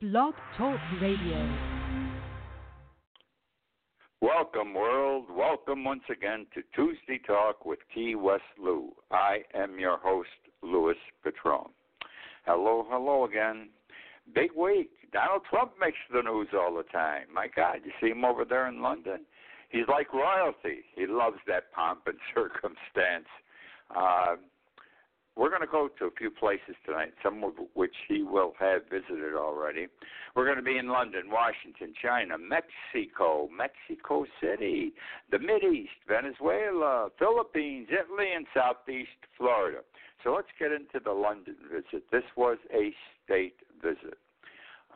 Blog Talk Radio. Welcome, world. Welcome once again to Tuesday Talk with Key West Lou. I am your host, Louis Patron. Hello, hello again. Big week. Donald Trump makes the news all the time. My God, you see him over there in London? He's like royalty. He loves that pomp and circumstance. Uh, we're going to go to a few places tonight, some of which he will have visited already. We're going to be in London, Washington, China, Mexico, Mexico City, the East, Venezuela, Philippines, Italy, and Southeast Florida. So let's get into the London visit. This was a state visit.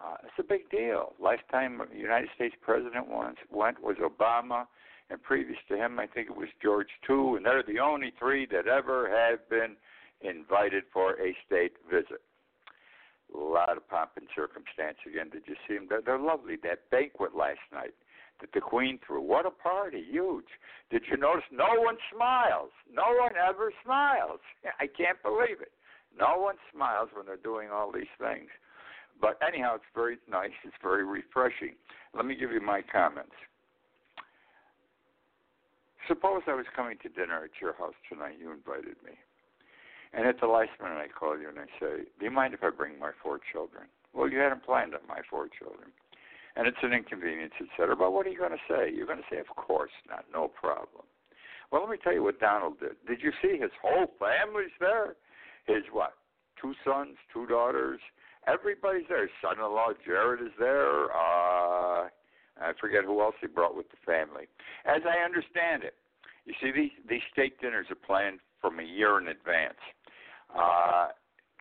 Uh, it's a big deal. Last time United States president once went was Obama, and previous to him, I think it was George too, and they're the only three that ever have been invited for a state visit. A lot of pomp and circumstance again. Did you see them? They're, they're lovely. That banquet last night that the Queen threw. What a party! Huge. Did you notice? No one smiles. No one ever smiles. I can't believe it. No one smiles when they're doing all these things. But anyhow, it's very nice. It's very refreshing. Let me give you my comments. Suppose I was coming to dinner at your house tonight. You invited me. And at the last minute, I call you and I say, Do you mind if I bring my four children? Well, you hadn't planned on my four children. And it's an inconvenience, etc. But what are you going to say? You're going to say, Of course not, no problem. Well, let me tell you what Donald did. Did you see his whole family's there? His what? Two sons, two daughters. Everybody's there. Son-in-law Jared is there. Uh, I forget who else he brought with the family. As I understand it, you see, these these state dinners are planned from a year in advance. Uh,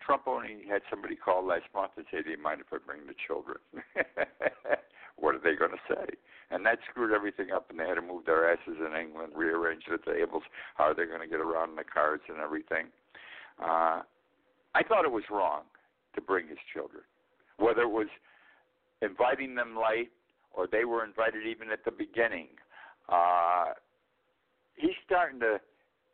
Trump only had somebody call last month and say, "Do you mind if I bring the children?" what are they going to say? And that screwed everything up, and they had to move their asses in England, rearrange the tables. How are they going to get around the cards and everything? Uh, I thought it was wrong to bring his children, whether it was inviting them late or they were invited even at the beginning. Uh, he's starting to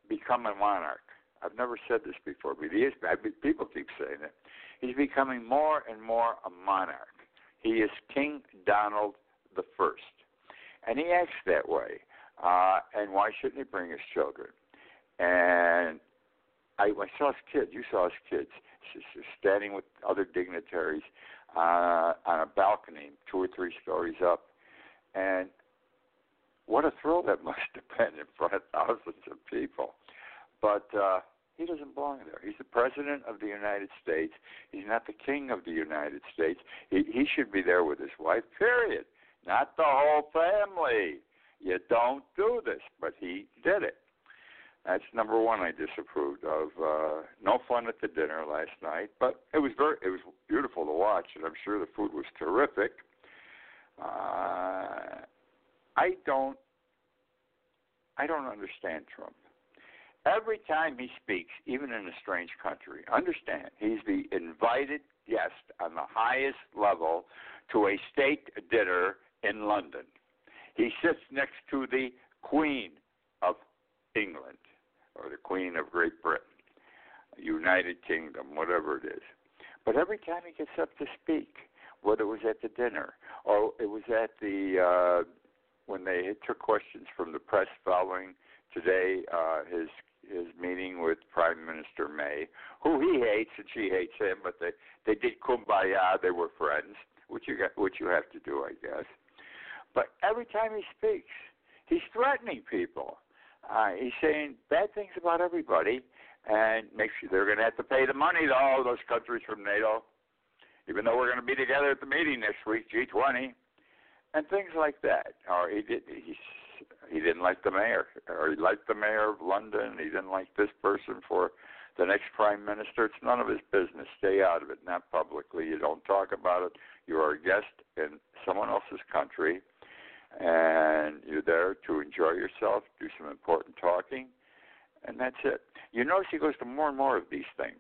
become a monarch. I've never said this before, but he is. People keep saying it. He's becoming more and more a monarch. He is King Donald the First, and he acts that way. Uh, and why shouldn't he bring his children? And I, I saw his kids. You saw his kids standing with other dignitaries uh, on a balcony, two or three stories up, and what a thrill that must have been in front of thousands of people. But uh, he doesn't belong there. He's the president of the United States. He's not the king of the United States. He, he should be there with his wife. Period. Not the whole family. You don't do this, but he did it. That's number one. I disapproved of. Uh, no fun at the dinner last night, but it was very, it was beautiful to watch, and I'm sure the food was terrific. Uh, I don't, I don't understand Trump. Every time he speaks, even in a strange country, understand he's the invited guest on the highest level to a state dinner in London. He sits next to the Queen of England or the Queen of Great Britain, United Kingdom, whatever it is. But every time he gets up to speak, whether it was at the dinner or it was at the uh, when they took questions from the press following today uh, his his meeting with Prime Minister May, who he hates and she hates him, but they they did kumbaya. They were friends, which you got, which you have to do, I guess. But every time he speaks, he's threatening people. Uh, he's saying bad things about everybody, and makes sure they're going to have to pay the money to all those countries from NATO, even though we're going to be together at the meeting next week, G20, and things like that. Or he did he's he didn't like the mayor, or he liked the mayor of London. He didn't like this person for the next prime minister. It's none of his business. Stay out of it, not publicly. You don't talk about it. You are a guest in someone else's country, and you're there to enjoy yourself, do some important talking, and that's it. You notice he goes to more and more of these things.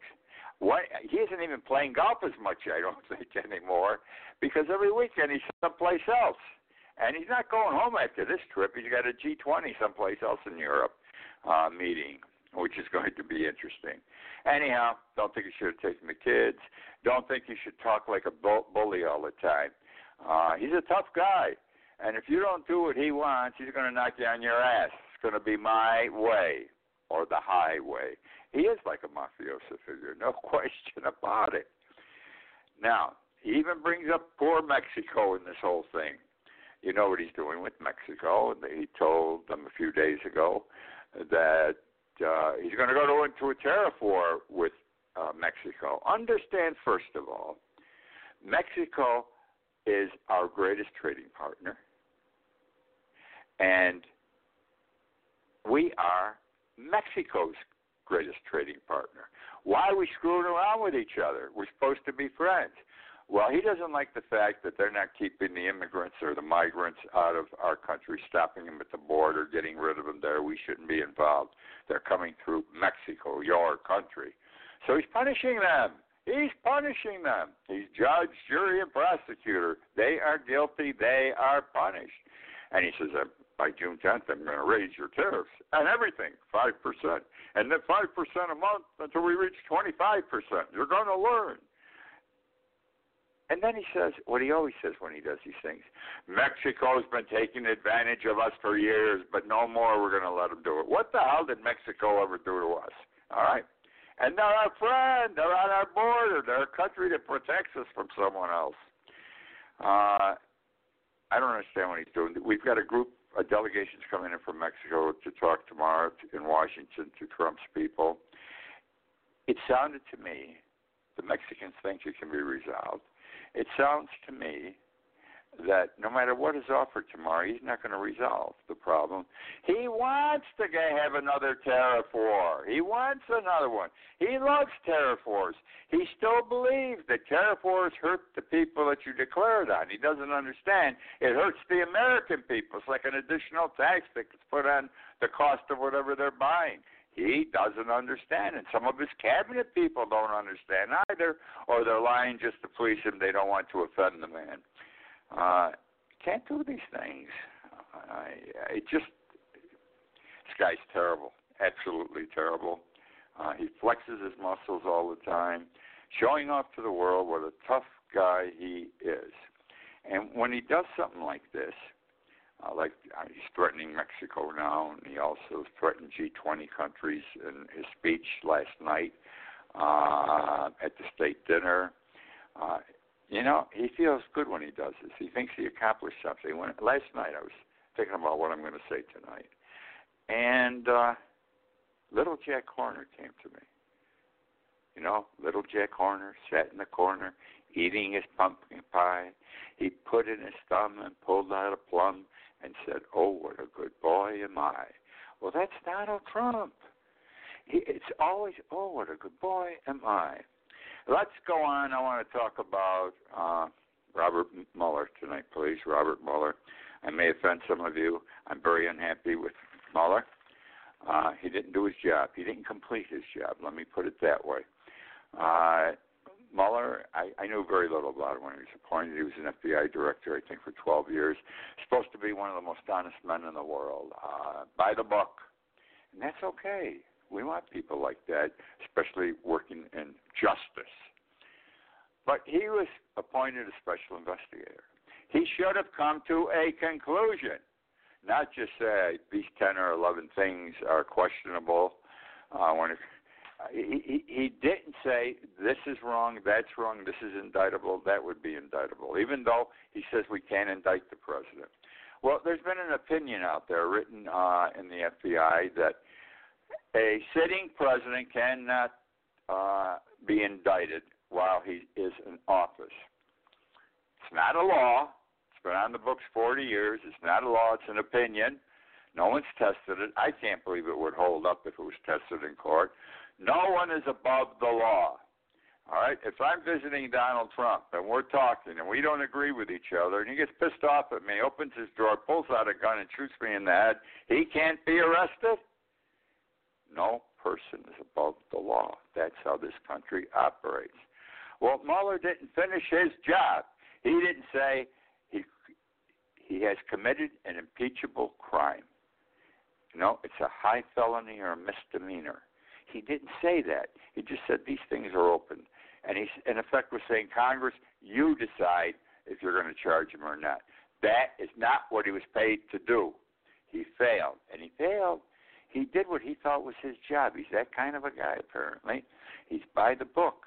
Why he isn't even playing golf as much, I don't think anymore, because every weekend he's someplace else. And he's not going home after this trip. He's got a G20 someplace else in Europe uh, meeting, which is going to be interesting. Anyhow, don't think you should have taken the kids. Don't think you should talk like a bully all the time. Uh, he's a tough guy, and if you don't do what he wants, he's going to knock you on your ass. It's going to be my way or the highway. He is like a mafioso figure, no question about it. Now, he even brings up poor Mexico in this whole thing. You know what he's doing with Mexico. He told them a few days ago that uh, he's going to go into a tariff war with uh, Mexico. Understand, first of all, Mexico is our greatest trading partner, and we are Mexico's greatest trading partner. Why are we screwing around with each other? We're supposed to be friends. Well, he doesn't like the fact that they're not keeping the immigrants or the migrants out of our country, stopping them at the border, getting rid of them there. We shouldn't be involved. They're coming through Mexico, your country. So he's punishing them. He's punishing them. He's judge, jury, and prosecutor. They are guilty. They are punished. And he says, uh, by June 10th, I'm going to raise your tariffs and everything, 5%. And then 5% a month until we reach 25%. You're going to learn. And then he says what he always says when he does these things Mexico's been taking advantage of us for years, but no more. We're going to let them do it. What the hell did Mexico ever do to us? All right? And they're our friend. They're on our border. They're a country that protects us from someone else. Uh, I don't understand what he's doing. We've got a group, a delegation's coming in from Mexico to talk tomorrow in Washington to Trump's people. It sounded to me the Mexicans think it can be resolved. It sounds to me that no matter what is offered tomorrow, he's not going to resolve the problem. He wants to have another tariff war. He wants another one. He loves tariff wars. He still believes that tariff wars hurt the people that you declared on. He doesn't understand. It hurts the American people. It's like an additional tax that gets put on the cost of whatever they're buying. He doesn't understand, and some of his cabinet people don't understand either, or they're lying just to please him. They don't want to offend the man. Uh, can't do these things. I, I just this guy's terrible, absolutely terrible. Uh, he flexes his muscles all the time, showing off to the world what a tough guy he is. And when he does something like this, uh, like uh, he's threatening Mexico now, and he also threatened G20 countries in his speech last night uh, at the state dinner. Uh, you know, he feels good when he does this. He thinks he accomplished something. When last night I was thinking about what I'm going to say tonight, and uh, little Jack Horner came to me. You know, little Jack Horner sat in the corner eating his pumpkin pie. He put in his thumb and pulled out a plum and said, "Oh, what a good boy am I." Well, that's Donald Trump. He, it's always, "Oh, what a good boy am I." Let's go on. I want to talk about uh, Robert Mueller tonight, please. Robert Mueller. I may offend some of you. I'm very unhappy with Mueller. Uh, he didn't do his job. He didn't complete his job. Let me put it that way. Uh, Mueller, I, I knew very little about him when he was appointed. He was an FBI director, I think, for 12 years. Supposed to be one of the most honest men in the world, uh, by the book, and that's okay. We want people like that, especially working in justice. But he was appointed a special investigator. He should have come to a conclusion, not just say these 10 or 11 things are questionable. Uh, when it, he, didn't say this is wrong, that's wrong, this is indictable, that would be indictable, even though he says we can't indict the president. Well, there's been an opinion out there written uh, in the FBI that a sitting president cannot uh, be indicted while he is in office. It's not a law. It's been on the books 40 years. It's not a law. It's an opinion. No one's tested it. I can't believe it would hold up if it was tested in court. No one is above the law. All right. If I'm visiting Donald Trump and we're talking and we don't agree with each other, and he gets pissed off at me, opens his drawer, pulls out a gun, and shoots me in the head, he can't be arrested. No person is above the law. That's how this country operates. Well, Mueller didn't finish his job. He didn't say he he has committed an impeachable crime. Know, it's a high felony or a misdemeanor. He didn't say that. He just said these things are open. And he, in effect, was saying, Congress, you decide if you're going to charge him or not. That is not what he was paid to do. He failed. And he failed. He did what he thought was his job. He's that kind of a guy, apparently. He's by the book.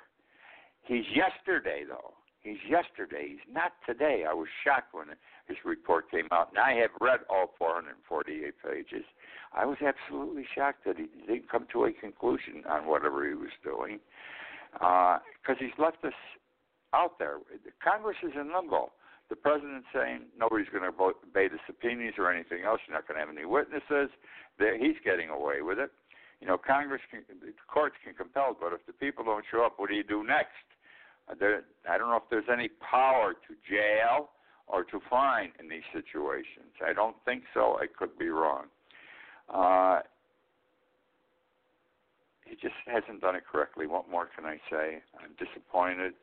He's yesterday, though. He's yesterday. He's not today. I was shocked when his report came out, and I have read all 448 pages. I was absolutely shocked that he didn't come to a conclusion on whatever he was doing, because uh, he's left us out there. Congress is in limbo. The president's saying nobody's going to obey the subpoenas or anything else. You're not going to have any witnesses. He's getting away with it. You know, Congress, can, the courts can compel, but if the people don't show up, what do you do next? Uh, there, I don't know if there's any power to jail or to fine in these situations. I don't think so. I could be wrong. Uh, he just hasn't done it correctly. What more can I say? I'm disappointed.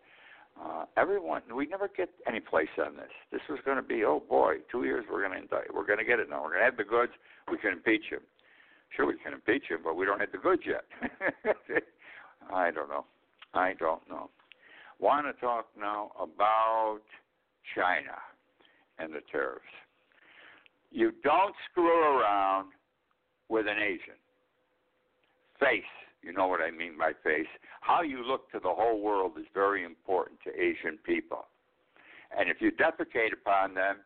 Uh, everyone, we never get any place on this. This was going to be, oh boy, two years we're going to indict. We're going to get it now. We're going to have the goods. We can impeach him. Sure, we can impeach him, but we don't have the goods yet. I don't know. I don't know. Want to talk now about China and the tariffs. You don't screw around with an Asian. Face you know what I mean by face. How you look to the whole world is very important to Asian people. And if you defecate upon them,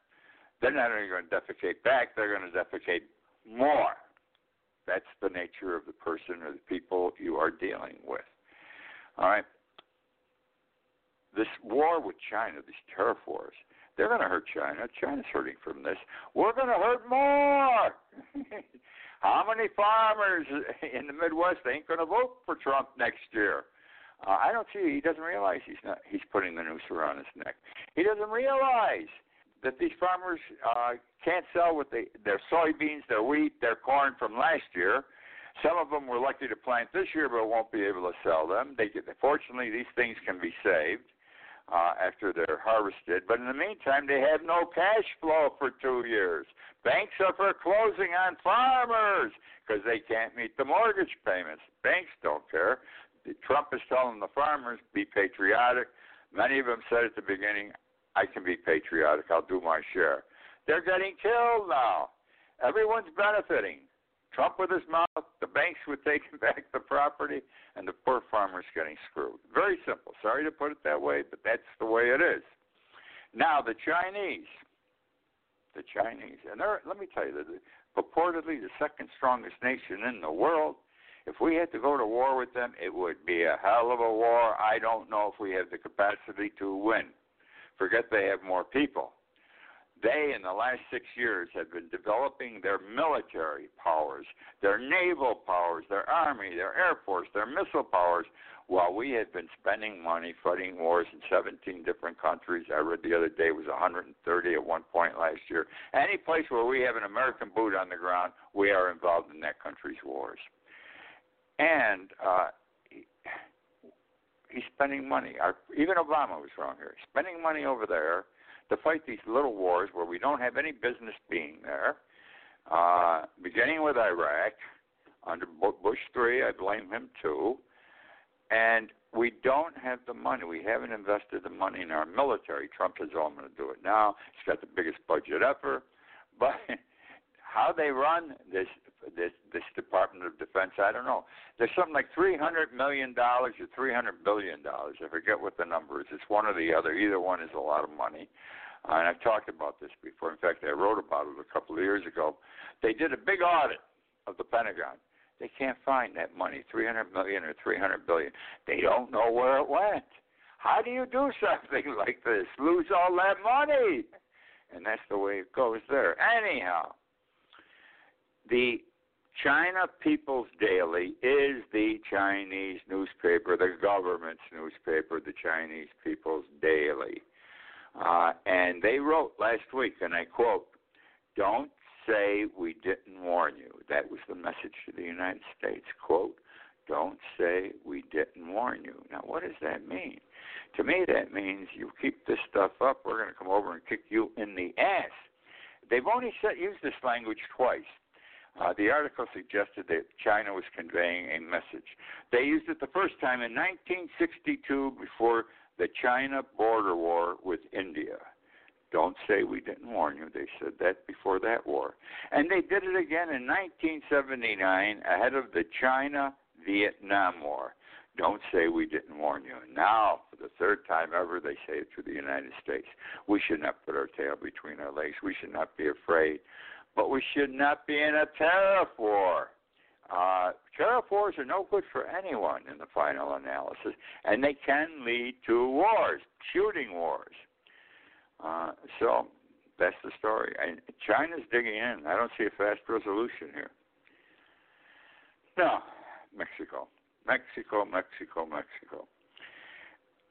they're not only going to defecate back, they're going to defecate more. That's the nature of the person or the people you are dealing with. All right. This war with China, these tariff wars, they're going to hurt China. China's hurting from this. We're going to hurt more. How many farmers in the Midwest ain't going to vote for Trump next year? Uh, I don't see. He doesn't realize he's not. He's putting the noose around his neck. He doesn't realize that these farmers uh, can't sell what they their soybeans, their wheat, their corn from last year. Some of them were lucky to plant this year, but won't be able to sell them. They fortunately these things can be saved uh, after they're harvested. But in the meantime, they have no cash flow for two years. Banks are foreclosing on farmers because they can't meet the mortgage payments. Banks don't care. Trump is telling the farmers, be patriotic. Many of them said at the beginning, I can be patriotic. I'll do my share. They're getting killed now. Everyone's benefiting. Trump with his mouth, the banks would take back the property, and the poor farmer's getting screwed. Very simple. Sorry to put it that way, but that's the way it is. Now, the Chinese, the Chinese, and they're, let me tell you, they're purportedly the second strongest nation in the world. If we had to go to war with them, it would be a hell of a war. I don't know if we have the capacity to win. Forget they have more people. They, in the last six years, have been developing their military powers, their naval powers, their army, their air force, their missile powers, while we have been spending money fighting wars in 17 different countries. I read the other day it was 130 at one point last year. Any place where we have an American boot on the ground, we are involved in that country's wars. And uh, he's spending money. Our, even Obama was wrong here. Spending money over there to fight these little wars where we don't have any business being there, uh, beginning with Iraq under Bush three. I blame him too, and we don't have the money. We haven't invested the money in our military. Trump says, "Oh, I'm going to do it now." He's got the biggest budget ever, but how they run this this this Department of Defense, I don't know. There's something like three hundred million dollars or three hundred billion dollars. I forget what the number is. It's one or the other. Either one is a lot of money. And I've talked about this before. In fact, I wrote about it a couple of years ago. They did a big audit of the Pentagon. They can't find that money, 300 million or 300 billion. They don't know where it went. How do you do something like this? Lose all that money? And that's the way it goes there. Anyhow, the China People's Daily is the Chinese newspaper, the government's newspaper, the Chinese People's Daily. Uh, and they wrote last week, and I quote, Don't say we didn't warn you. That was the message to the United States. Quote, Don't say we didn't warn you. Now, what does that mean? To me, that means you keep this stuff up, we're going to come over and kick you in the ass. They've only used this language twice. Uh, the article suggested that China was conveying a message. They used it the first time in 1962 before the China border war with India. Don't say we didn't warn you. They said that before that war. And they did it again in 1979 ahead of the China Vietnam War. Don't say we didn't warn you. And now, for the third time ever, they say it to the United States. We should not put our tail between our legs. We should not be afraid. But we should not be in a tariff war. Uh, tariff wars are no good for anyone in the final analysis, and they can lead to wars, shooting wars. Uh, so that's the story. And China's digging in. I don't see a fast resolution here. Now, Mexico. Mexico, Mexico, Mexico.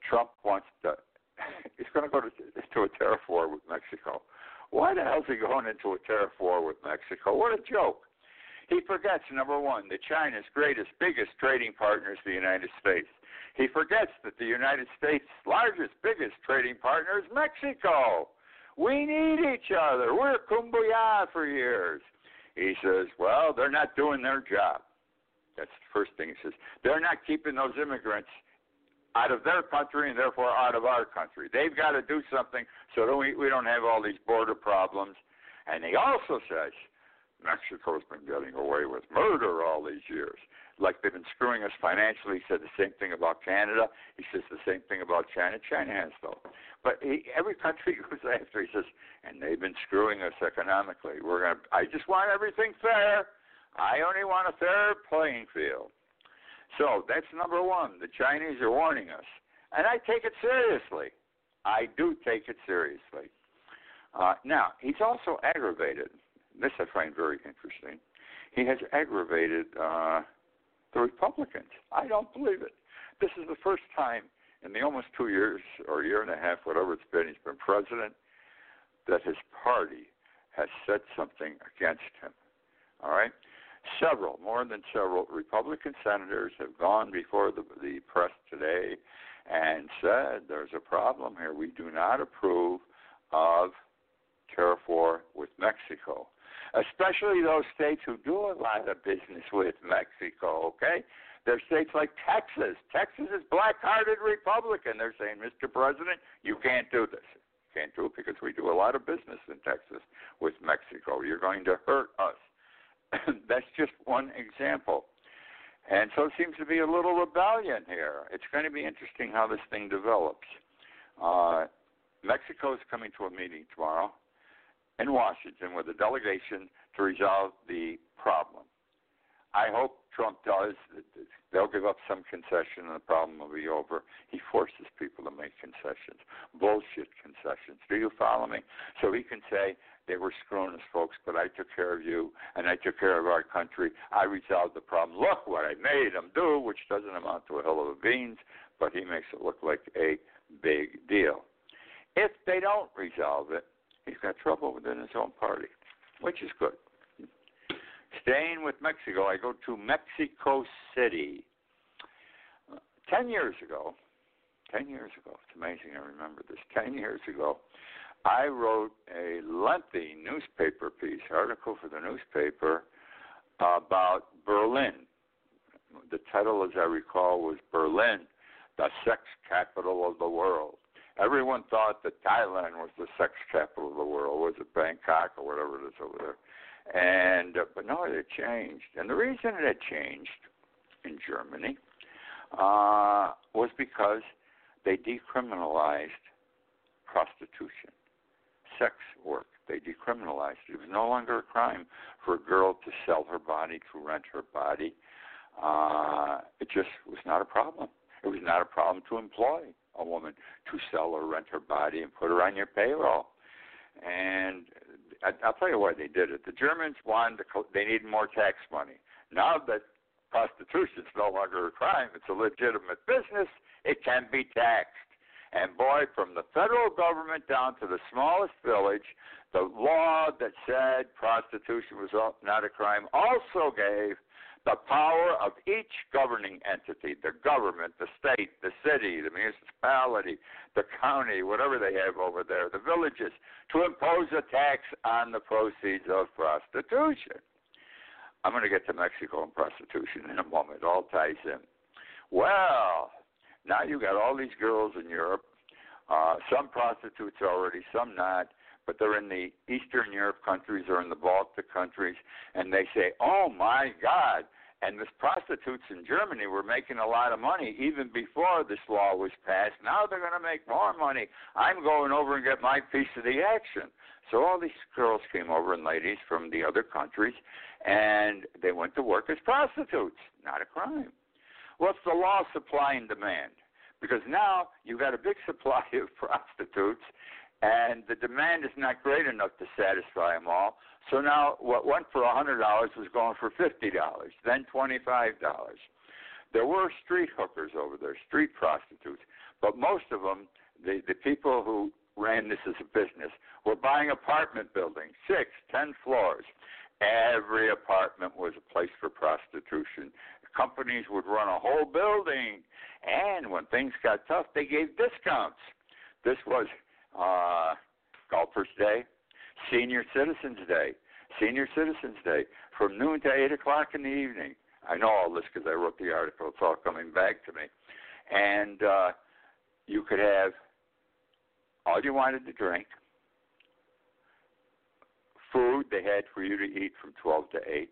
Trump wants to. He's going to go to, to a tariff war with Mexico. Why the hell is he going into a tariff war with Mexico? What a joke. He forgets, number one, that China's greatest, biggest trading partner is the United States. He forgets that the United States' largest, biggest trading partner is Mexico. We need each other. We're kumbaya for years. He says, well, they're not doing their job. That's the first thing he says. They're not keeping those immigrants out of their country and therefore out of our country. They've got to do something so that we, we don't have all these border problems. And he also says Mexico's been getting away with murder all these years. Like they've been screwing us financially. He said the same thing about Canada. He says the same thing about China. China has though. But he, every country goes after. He says, and they've been screwing us economically. We're gonna. I just want everything fair. I only want a fair playing field. So that's number one. The Chinese are warning us, and I take it seriously. I do take it seriously. Uh, now he's also aggravated. This I find very interesting. He has aggravated uh, the Republicans. I don't believe it. This is the first time in the almost two years or year and a half, whatever it's been, he's been president, that his party has said something against him. All right? Several, more than several Republican senators have gone before the, the press today and said there's a problem here. We do not approve of tariff war with Mexico, especially those states who do a lot of business with Mexico, okay? There's states like Texas. Texas is black-hearted Republican. They're saying, Mr. President, you can't do this. You can't do it because we do a lot of business in Texas with Mexico. You're going to hurt us. That's just one example. And so it seems to be a little rebellion here. It's going to be interesting how this thing develops. Uh, Mexico is coming to a meeting tomorrow in Washington with a delegation to resolve the problem. I hope Trump does. They'll give up some concession and the problem will be over. He forces people to make concessions, bullshit concessions. Do you follow me? So he can say, they were screwing us, folks, but I took care of you and I took care of our country. I resolved the problem. Look what I made them do, which doesn't amount to a hill of a beans, but he makes it look like a big deal. If they don't resolve it, he's got trouble within his own party, which is good. Staying with Mexico, I go to Mexico City. Ten years ago, ten years ago, it's amazing I remember this. Ten years ago, I wrote a lengthy newspaper piece, article for the newspaper about Berlin. The title, as I recall, was Berlin, the sex capital of the world. Everyone thought that Thailand was the sex capital of the world. Was it Bangkok or whatever it is over there? And uh, but no, it changed. And the reason it had changed in Germany uh, was because they decriminalized prostitution sex work. They decriminalized it. It was no longer a crime for a girl to sell her body, to rent her body. Uh, it just was not a problem. It was not a problem to employ a woman to sell or rent her body and put her on your payroll. And I, I'll tell you why they did it. The Germans wanted to, they needed more tax money. Now that prostitution is no longer a crime, it's a legitimate business, it can be taxed. And boy, from the federal government down to the smallest village, the law that said prostitution was not a crime also gave the power of each governing entity, the government, the state, the city, the municipality, the county, whatever they have over there, the villages, to impose a tax on the proceeds of prostitution. I'm going to get to Mexico and prostitution in a moment. All ties in. Well, now you got all these girls in Europe. Uh, some prostitutes already, some not, but they're in the Eastern Europe countries or in the Baltic countries, and they say, "Oh my God!" And the prostitutes in Germany were making a lot of money even before this law was passed. Now they're going to make more money. I'm going over and get my piece of the action. So all these girls came over and ladies from the other countries, and they went to work as prostitutes. Not a crime. It's the law of supply and demand because now you've got a big supply of prostitutes, and the demand is not great enough to satisfy them all. So now what went for a hundred dollars was going for fifty dollars, then twenty-five dollars. There were street hookers over there, street prostitutes, but most of them, the the people who ran this as a business, were buying apartment buildings, six, ten floors. Every apartment was a place for prostitution. Companies would run a whole building, and when things got tough, they gave discounts. This was uh, Golfers Day, Senior Citizens Day, Senior Citizens Day, from noon to 8 o'clock in the evening. I know all this because I wrote the article. It's all coming back to me. And uh, you could have all you wanted to drink, food they had for you to eat from 12 to 8,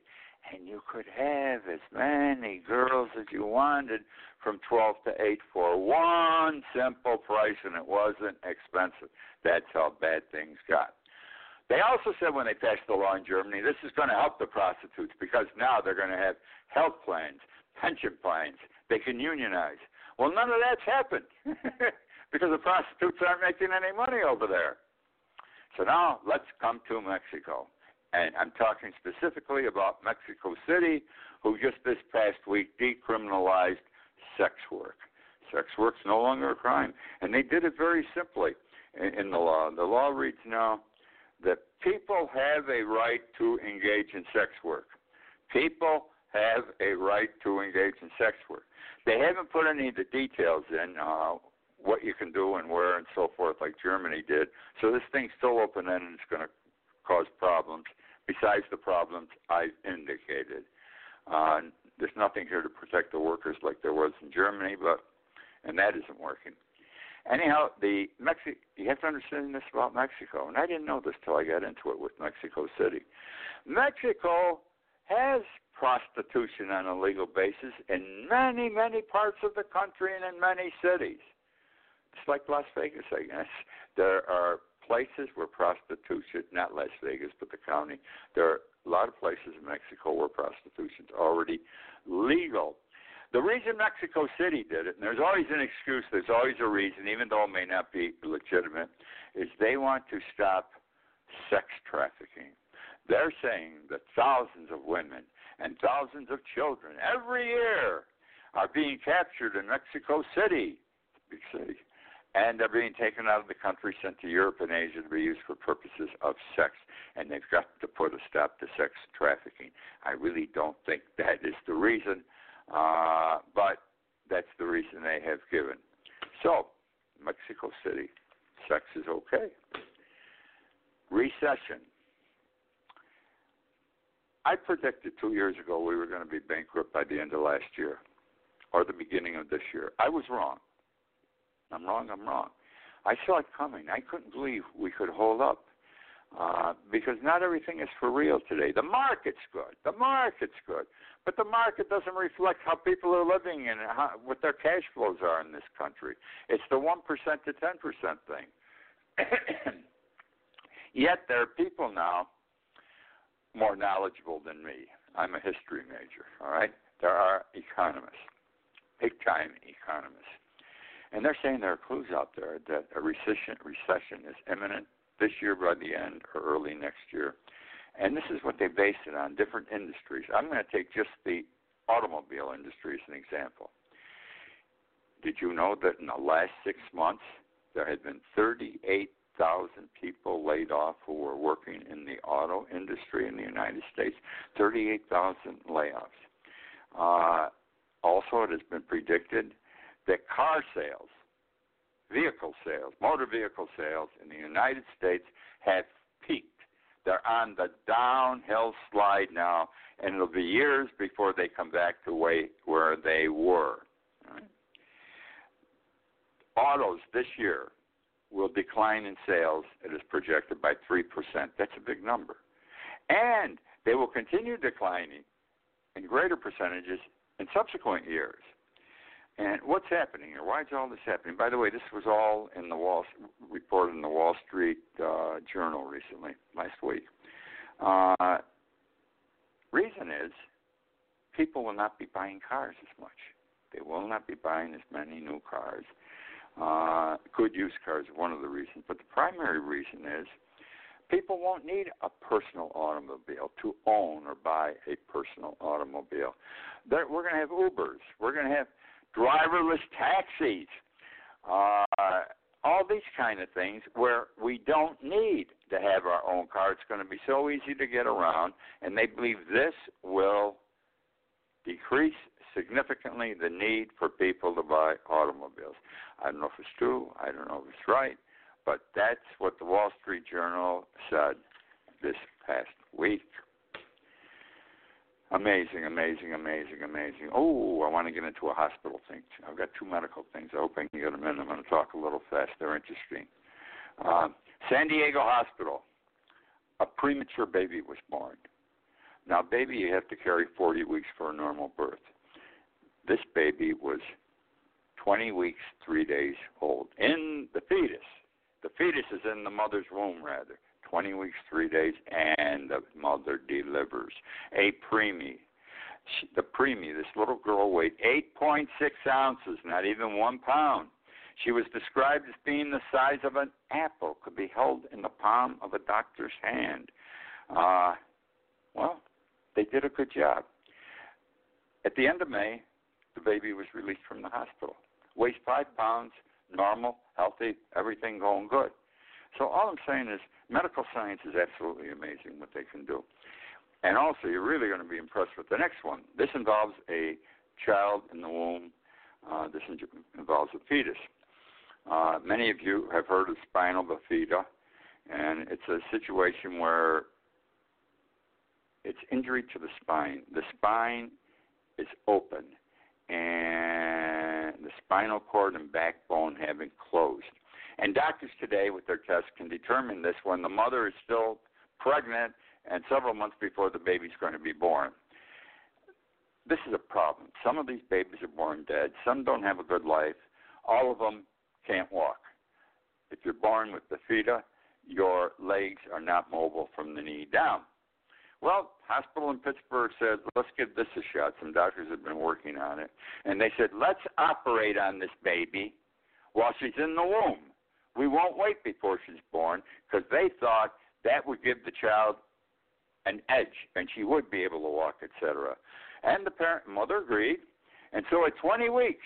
and you could have as many girls as you wanted from 12 to 8 for one simple price, and it wasn't expensive. That's how bad things got. They also said when they passed the law in Germany, this is going to help the prostitutes because now they're going to have health plans, pension plans, they can unionize. Well, none of that's happened because the prostitutes aren't making any money over there. So now let's come to Mexico. And I'm talking specifically about Mexico City, who just this past week decriminalized sex work. Sex work's no longer a crime. And they did it very simply in, in the law. The law reads now that people have a right to engage in sex work. People have a right to engage in sex work. They haven't put any of the details in, uh, what you can do and where and so forth, like Germany did. So this thing's still open ended. It's going to cause problems besides the problems I've indicated. Uh, there's nothing here to protect the workers like there was in Germany, but and that isn't working. Anyhow, the Mexi- you have to understand this about Mexico, and I didn't know this till I got into it with Mexico City. Mexico has prostitution on a legal basis in many, many parts of the country and in many cities. It's like Las Vegas, I guess. There are places where prostitution, not Las Vegas, but the county, there are a lot of places in Mexico where prostitution is already legal. The reason Mexico City did it, and there's always an excuse, there's always a reason, even though it may not be legitimate, is they want to stop sex trafficking. They're saying that thousands of women and thousands of children every year are being captured in Mexico City, big city, and they're being taken out of the country, sent to Europe and Asia to be used for purposes of sex. And they've got to put a stop to sex trafficking. I really don't think that is the reason, uh, but that's the reason they have given. So, Mexico City, sex is okay. Recession. I predicted two years ago we were going to be bankrupt by the end of last year or the beginning of this year. I was wrong. I'm wrong, I'm wrong. I saw it coming. I couldn't believe we could hold up uh, because not everything is for real today. The market's good. The market's good. But the market doesn't reflect how people are living and how, what their cash flows are in this country. It's the 1% to 10% thing. Yet there are people now more knowledgeable than me. I'm a history major, all right? There are economists, big time economists and they're saying there are clues out there that a recession recession is imminent this year by the end or early next year. And this is what they base it on different industries. I'm going to take just the automobile industry as an example. Did you know that in the last six months there had been 38,000 people laid off who were working in the auto industry in the United States? 38,000 layoffs. Uh, also, it has been predicted that car sales, vehicle sales, motor vehicle sales in the United States have peaked. They're on the downhill slide now, and it'll be years before they come back to way where they were. Right? Autos this year will decline in sales. It is projected by three percent. That's a big number, and they will continue declining in greater percentages in subsequent years. And what's happening here? Why is all this happening? By the way, this was all in the Wall report in the Wall Street uh, Journal recently, last week. Uh, reason is people will not be buying cars as much. They will not be buying as many new cars. Uh, good used cars are one of the reasons, but the primary reason is people won't need a personal automobile to own or buy a personal automobile. They're, we're going to have Ubers. We're going to have driverless taxis, uh, all these kind of things where we don't need to have our own car. It's going to be so easy to get around, and they believe this will decrease significantly the need for people to buy automobiles. I don't know if it's true. I don't know if it's right, but that's what the Wall Street Journal said this past week. Amazing, amazing, amazing, amazing. Oh, I want to get into a hospital thing. I've got two medical things. I hope I can get them in. I'm going to talk a little fast. They're interesting. Uh, San Diego Hospital. A premature baby was born. Now, baby, you have to carry 40 weeks for a normal birth. This baby was 20 weeks, three days old in the fetus. The fetus is in the mother's womb, rather. 20 weeks, 3 days, and the mother delivers. A preemie. The preemie, this little girl weighed 8.6 ounces, not even one pound. She was described as being the size of an apple, could be held in the palm of a doctor's hand. Uh, well, they did a good job. At the end of May, the baby was released from the hospital. Weighs five pounds, normal, healthy, everything going good. So all I'm saying is medical science is absolutely amazing what they can do. And also, you're really going to be impressed with the next one. This involves a child in the womb. Uh, this involves a fetus. Uh, many of you have heard of spinal bifida, and it's a situation where it's injury to the spine. The spine is open, and the spinal cord and backbone have been closed. And doctors today, with their tests, can determine this when the mother is still pregnant and several months before the baby's going to be born. This is a problem. Some of these babies are born dead. Some don't have a good life. All of them can't walk. If you're born with bifida, your legs are not mobile from the knee down. Well, hospital in Pittsburgh said, let's give this a shot. Some doctors have been working on it. And they said, let's operate on this baby while she's in the womb. We won't wait before she's born because they thought that would give the child an edge and she would be able to walk, etc. And the parent mother agreed. And so at 20 weeks,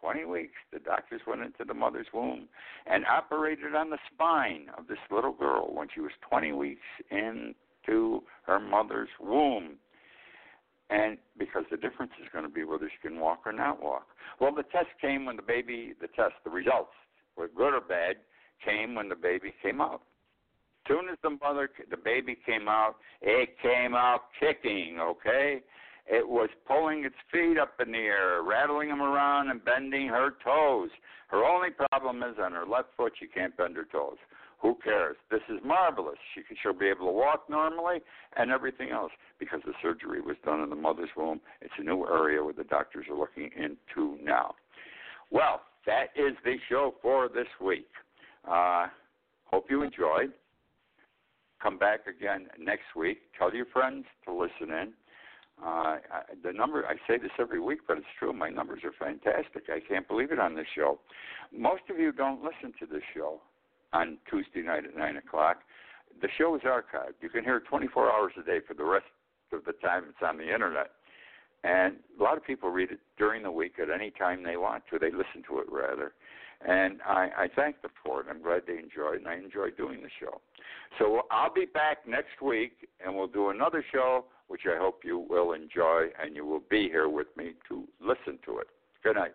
20 weeks, the doctors went into the mother's womb and operated on the spine of this little girl when she was 20 weeks into her mother's womb. And because the difference is going to be whether she can walk or not walk. Well, the test came when the baby, the test, the results whether good or bad, came when the baby came out. As soon as the mother, the baby came out, it came out kicking. Okay, it was pulling its feet up in the air, rattling them around, and bending her toes. Her only problem is on her left foot, she can't bend her toes. Who cares? This is marvelous. She she'll be able to walk normally and everything else because the surgery was done in the mother's womb. It's a new area where the doctors are looking into now. Well, that is the show for this week. Uh, hope you enjoyed. Come back again next week. Tell your friends to listen in. Uh, the number I say this every week, but it's true. My numbers are fantastic. I can't believe it on this show. Most of you don't listen to this show on Tuesday night at nine o'clock. The show is archived. You can hear it 24 hours a day for the rest of the time it's on the internet. And a lot of people read it during the week at any time they want to. They listen to it rather. And I, I thank them for it. I'm glad they enjoy it, and I enjoy doing the show. So I'll be back next week, and we'll do another show, which I hope you will enjoy, and you will be here with me to listen to it. Good night.